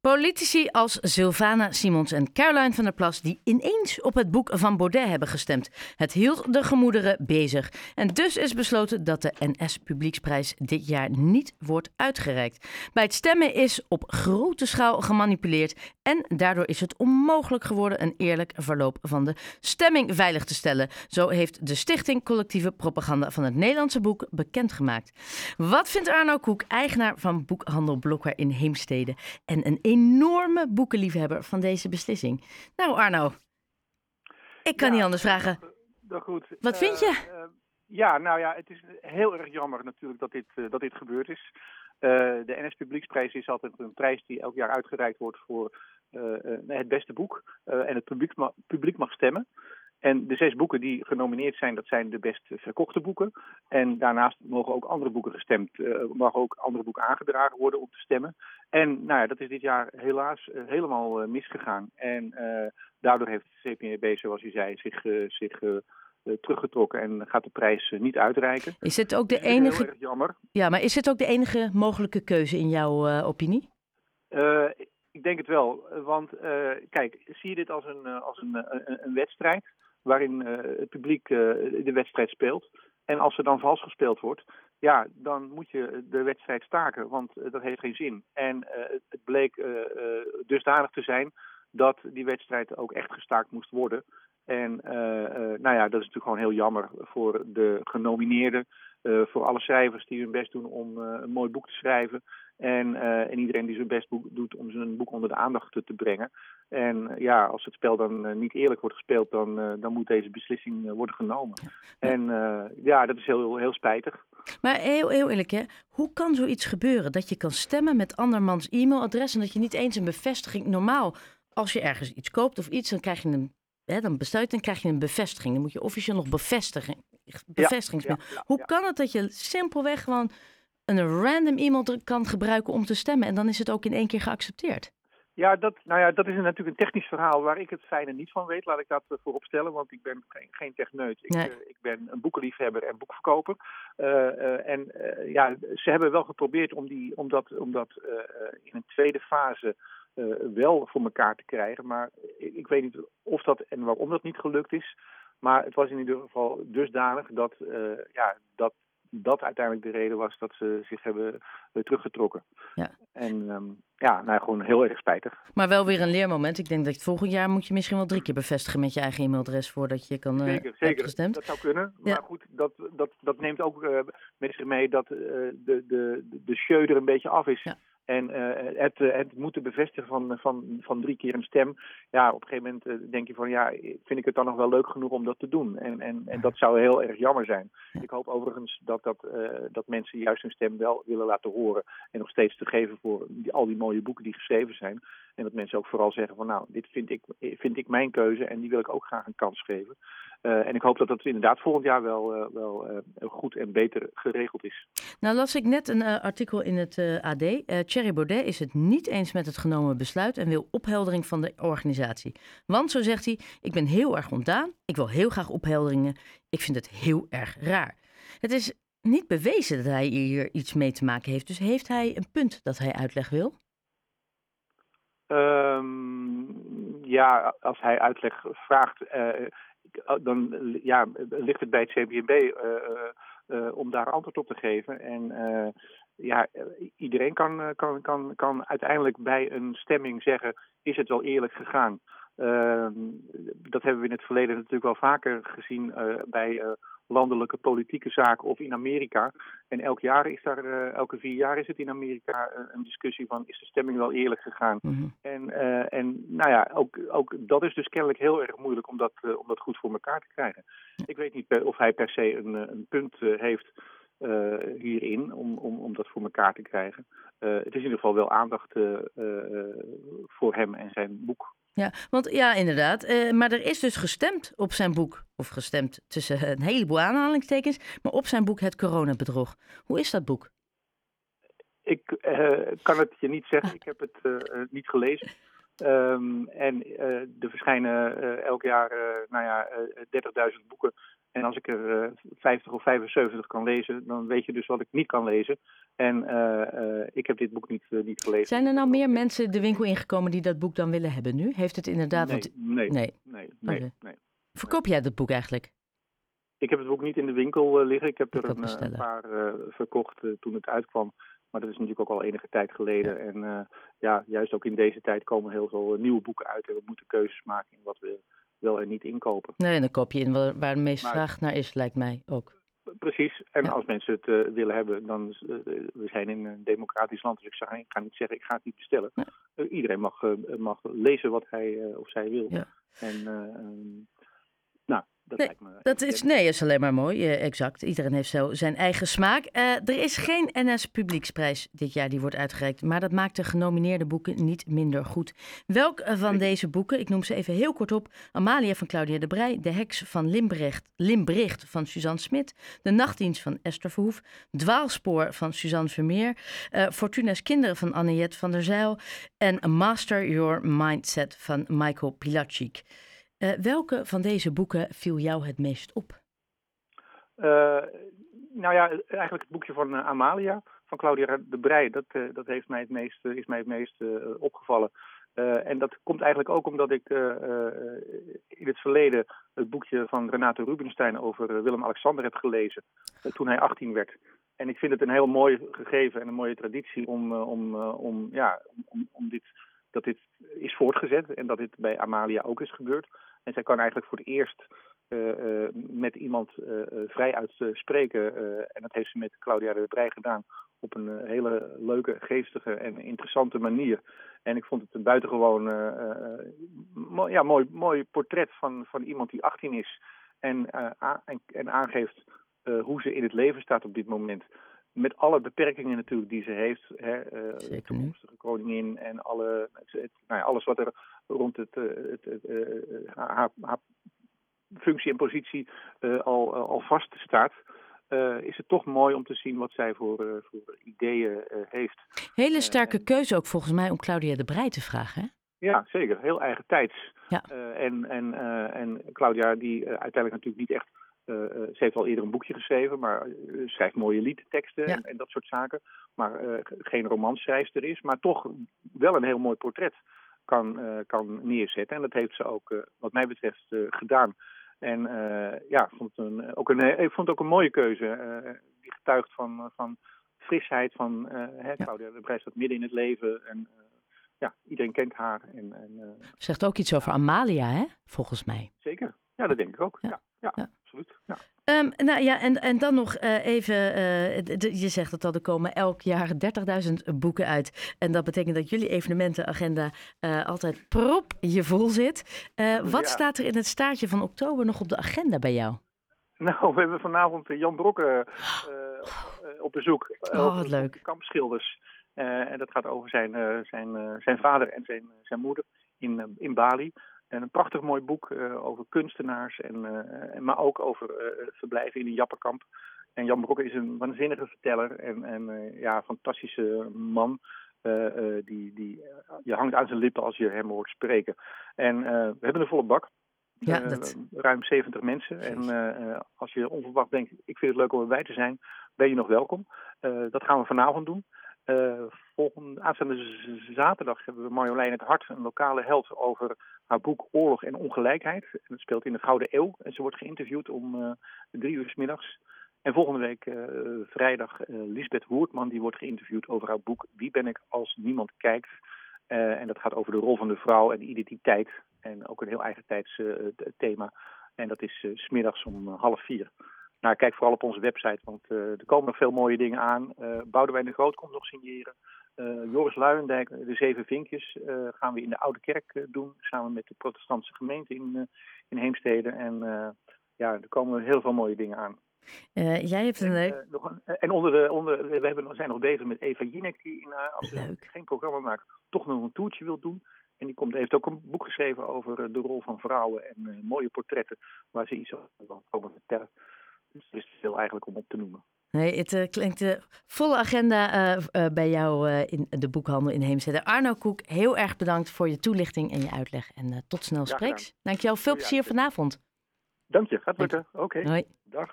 Politici als Sylvana Simons en Caroline van der Plas die ineens op het boek van Baudet hebben gestemd. Het hield de gemoederen bezig. En dus is besloten dat de NS Publieksprijs dit jaar niet wordt uitgereikt. Bij het stemmen is op grote schaal gemanipuleerd en daardoor is het onmogelijk geworden een eerlijk verloop van de stemming veilig te stellen. Zo heeft de Stichting Collectieve Propaganda van het Nederlandse Boek bekendgemaakt. Wat vindt Arno Koek, eigenaar van boekhandel Blokker in Heemstede en een enorme boekenliefhebber van deze beslissing. Nou, Arno, ik kan niet anders vragen. Dat goed. Wat vind je? Uh, ja, nou ja, het is heel erg jammer natuurlijk dat dit, uh, dat dit gebeurd is. De NS Publieksprijs is altijd een prijs die elk jaar uitgereikt wordt voor het beste boek. en het publiek, ma publiek mag stemmen. En de zes boeken die genomineerd zijn, dat zijn de best verkochte boeken. En daarnaast mogen ook andere boeken gestemd, uh, mogen ook andere boeken aangedragen worden om te stemmen. En nou ja, dat is dit jaar helaas uh, helemaal uh, misgegaan. En daardoor heeft CPNB, zoals u zei, zich, zich teruggetrokken en gaat de prijs niet uitreiken. Is het ook de enige? Heel erg jammer. Ja, maar is het ook de enige mogelijke keuze in jouw opinie? Ik denk het wel, want kijk, zie je dit als een, als een, een, wedstrijd? waarin het publiek de wedstrijd speelt. En als er dan vals gespeeld wordt, ja, dan moet je de wedstrijd staken, want dat heeft geen zin. En het bleek dusdanig te zijn dat die wedstrijd ook echt gestaakt moest worden. En nou ja, dat is natuurlijk gewoon heel jammer voor de genomineerden, voor alle schrijvers die hun best doen om een mooi boek te schrijven. En, uh, en iedereen die zijn best boek doet om zijn boek onder de aandacht te, te brengen. En uh, ja, als het spel dan uh, niet eerlijk wordt gespeeld, dan, dan moet deze beslissing worden genomen. En ja, dat is heel, heel spijtig. Maar heel, heel eerlijk, hè? hoe kan zoiets gebeuren? Dat je kan stemmen met andermans e-mailadres en dat je niet eens een bevestiging. Normaal, als je ergens iets koopt of iets, dan krijg je een. Hè, dan besluit en krijg je een bevestiging. Dan moet je officieel nog bevestigen. Bevestigingsmail. Ja, ja, hoe kan het dat je simpelweg gewoon een random iemand kan gebruiken om te stemmen en dan is het ook in één keer geaccepteerd. Ja, dat, nou ja, dat is natuurlijk een technisch verhaal waar ik het fijne niet van weet. Laat ik dat voorop stellen, want ik ben geen, geen techneut. Ik, nee. uh, ik ben een boekenliefhebber en boekverkoper. Uh, uh, en ja, ze hebben wel geprobeerd om, die, om dat, om dat in een tweede fase wel voor elkaar te krijgen. Maar ik, ik, weet niet of dat en waarom dat niet gelukt is. Maar het was in ieder geval dusdanig dat, ja, dat dat uiteindelijk de reden was dat ze zich hebben teruggetrokken. Ja. En um, ja, nou gewoon heel erg spijtig. Maar wel weer een leermoment. Ik denk dat het volgend jaar moet je misschien wel drie keer bevestigen met je eigen e-mailadres voordat je kan uh, zeker, zeker. gestemd. Dat zou kunnen. Ja. Maar goed, dat, dat, dat neemt ook uh, met zich mee dat uh, de, de, de show er een beetje af is. Ja. En uh, het, het moeten bevestigen van, van, van drie keer een stem. Ja, op een gegeven moment denk je van ja, vind ik het dan nog wel leuk genoeg om dat te doen. En, en, en dat zou heel erg jammer zijn. Ik hoop overigens dat, dat, uh, dat mensen juist hun stem wel willen laten horen. En nog steeds te geven voor die, al die mooie boeken die geschreven zijn. En dat mensen ook vooral zeggen van nou, dit vind ik, vind ik mijn keuze en die wil ik ook graag een kans geven. Uh, en ik hoop dat dat inderdaad volgend jaar wel, uh, wel uh, goed en beter geregeld is. Nou las ik net een artikel in het AD. Thierry Baudet is het niet eens met het genomen besluit en wil opheldering van de organisatie. Want, zo zegt hij, ik ben heel erg ontdaan, ik wil heel graag ophelderingen, ik vind het heel erg raar. Het is niet bewezen dat hij hier iets mee te maken heeft, dus heeft hij een punt dat hij uitleg wil? Um, ja, als hij uitleg vraagt, dan ja, ligt het bij het CBNB uh, om daar antwoord op te geven. En ja, iedereen kan, kan, kan, kan uiteindelijk bij een stemming zeggen: is het wel eerlijk gegaan? dat hebben we in het verleden natuurlijk wel vaker gezien bij landelijke politieke zaken of in Amerika. En elk jaar is daar, uh, elke vier jaar is het in Amerika uh, een discussie van is de stemming wel eerlijk gegaan. Mhm. En, uh, en nou ja, ook, ook dat is dus kennelijk heel erg moeilijk om dat, om dat goed voor elkaar te krijgen. Ik weet niet of hij per se een, een punt heeft hierin om, om, om dat voor elkaar te krijgen. het is in ieder geval wel aandacht voor hem en zijn boek. Ja, want ja, inderdaad. Uh, maar er is dus gestemd op zijn boek. Of gestemd tussen een heleboel aanhalingstekens. Maar op zijn boek Het Coronabedrog. Hoe is dat boek? Ik uh, kan het je niet zeggen. Ik heb het uh, niet gelezen. Ehm, en er verschijnen elk jaar nou ja, 30.000 boeken. En als ik er 50 of 75 kan lezen, dan weet je dus wat ik niet kan lezen. En ik heb dit boek niet, niet gelezen. Zijn er nou meer mensen de winkel ingekomen die dat boek dan willen hebben nu? Heeft het inderdaad... Nee, want... nee, nee, nee, nee, nee. Verkoop jij dat boek eigenlijk? Ik heb het boek niet in de winkel liggen. Ik heb er een, een, paar verkocht toen het uitkwam. Maar dat is natuurlijk ook al enige tijd geleden. En uh, ja, juist ook in deze tijd komen heel veel eh, nieuwe boeken uit. En we moeten keuzes maken in wat we wel en niet inkopen. Nee, en dan koop je in waar de meeste vraag naar is, lijkt mij ook. Precies. En als mensen het uh, willen hebben, dan... we zijn in een democratisch land, dus ik, ik ga niet zeggen, ik ga het niet bestellen. iedereen mag, mag lezen wat hij of zij wil. Ja. En ehm, dat nee, dat is, nee, is alleen maar mooi. Uh, exact. Iedereen heeft zo zijn eigen smaak. Uh, er is geen NS Publieksprijs dit jaar die wordt uitgereikt. Maar dat maakt de genomineerde boeken niet minder goed. Welk van deze boeken, ik noem ze even heel kort op. Amalia van Claudia de Brij. De Heks van Limbrecht, Limbricht van Suzanne Smit. De Nachtdienst van Esther Verhoef. Dwaalspoor van Suzanne Vermeer. Uh, Fortuna's Kinderen van Annette van der Zijl. En Master Your Mindset van Michael Pilacic. Uh, welke van deze boeken viel jou het meest op? Uh, nou ja, eigenlijk het boekje van uh, Amalia, van Claudia de Brij. Dat, dat heeft mij het meest, is mij het meest opgevallen. en dat komt eigenlijk ook omdat ik in het verleden het boekje van Renate Rubinstein over Willem-Alexander heb gelezen. toen hij 18 werd. En ik vind het een heel mooi gegeven en een mooie traditie om, om, om, ja, om, om dit, dat dit is voortgezet. En dat dit bij Amalia ook is gebeurd. En zij kan eigenlijk voor het eerst uh, uh, met iemand uh, vrij uit spreken. en dat heeft ze met Claudia de Brij gedaan op een hele leuke, geestige en interessante manier. En ik vond het een buitengewoon mo ja, mooi, mooi portret van, van iemand die 18 is en, en, en, aangeeft hoe ze in het leven staat op dit moment. Met alle beperkingen natuurlijk die ze heeft. Hè, uh, toekomstige koningin en alle, het, nou ja, alles wat er rond het, uh, het, uh, haar, haar, functie en positie al, al vast staat. is het toch mooi om te zien wat zij voor, voor ideeën heeft. Hele sterke keuze ook volgens mij om Claudia de Breij te vragen. Hè? Ja, zeker. Heel eigen tijds. Ja. en, en, en Claudia, die uiteindelijk natuurlijk niet echt ze heeft al eerder een boekje geschreven, maar uh, schrijft mooie liedteksten en, en, dat soort zaken. Maar uh, geen romanschrijfster is, maar toch wel een heel mooi portret kan, kan neerzetten. En dat heeft ze ook, wat mij betreft, gedaan. En ja, vond een, ook een, ik vond het ook een mooie keuze. die getuigt van, van frisheid, van hè, Claudia de staat midden in het leven. En ja, iedereen kent haar. En, en, Zegt ook iets over Amalia, hè? Volgens mij. Zeker. Ja, dat denk ik ook. Ja, ja, ja. Absoluut. Ja. Um, nou ja, en, en dan nog uh, even, uh, je zegt het al, er komen elk jaar 30.000 boeken uit. En dat betekent dat jullie evenementenagenda uh, altijd prop je vol zit. wat staat er in het staartje van oktober nog op de agenda bij jou? Nou, we hebben vanavond Jan Brokken op bezoek. Oh, wat leuk. Kampschilders. en dat gaat over zijn, zijn, zijn vader en zijn, zijn moeder in, in Bali. En een prachtig mooi boek uh, over kunstenaars, en, uh, maar ook over uh, verblijven in een jappenkamp. En Jan Brokke is een waanzinnige verteller en, en ja, fantastische man. die, die, je hangt aan zijn lippen als je hem hoort spreken. En we hebben een volle bak. Ja, dat... ruim 70 mensen. En als je onverwacht denkt, ik vind het leuk om erbij te zijn, ben je nog welkom. dat gaan we vanavond doen. Uh, volgende, aanstaande zaterdag hebben we Marjolein het Hart, een lokale held, over haar boek Oorlog en Ongelijkheid. En dat speelt in de Gouden Eeuw. En ze wordt geïnterviewd om uh, drie uur s middags. En volgende week uh, vrijdag Lisbeth Hoertman, die wordt geïnterviewd over haar boek Wie ben ik als niemand kijkt. en dat gaat over de rol van de vrouw en de identiteit. En ook een heel eigen tijds thema. En dat is smiddags om half vier. Nou, kijk vooral op onze website, want uh, er komen nog veel mooie dingen aan. Uh, Boudewijn de Groot komt nog signeren. Uh, Joris Luijendijk, de Zeven Vinkjes, gaan we in de Oude Kerk doen. Samen met de protestantse gemeente in, in Heemstede. En ja, er komen heel veel mooie dingen aan. jij hebt een leuk... En, nog een, en onder de, onder, we hebben, zijn nog bezig met Eva Jinek, die in, als ze geen programma maakt, toch nog een toertje wil doen. En die komt, heeft ook een boek geschreven over de rol van vrouwen en mooie portretten waar ze iets over komen vertellen. Dus er is veel eigenlijk om op te noemen. Nee, het uh, klinkt uh, volle agenda uh, bij jou in de boekhandel in Heemstede. Arno Koek, heel erg bedankt voor je toelichting en je uitleg. En tot snel spreeks. Dankjewel, veel plezier vanavond. Dank je, gaat lukken. Oké, okay. dag.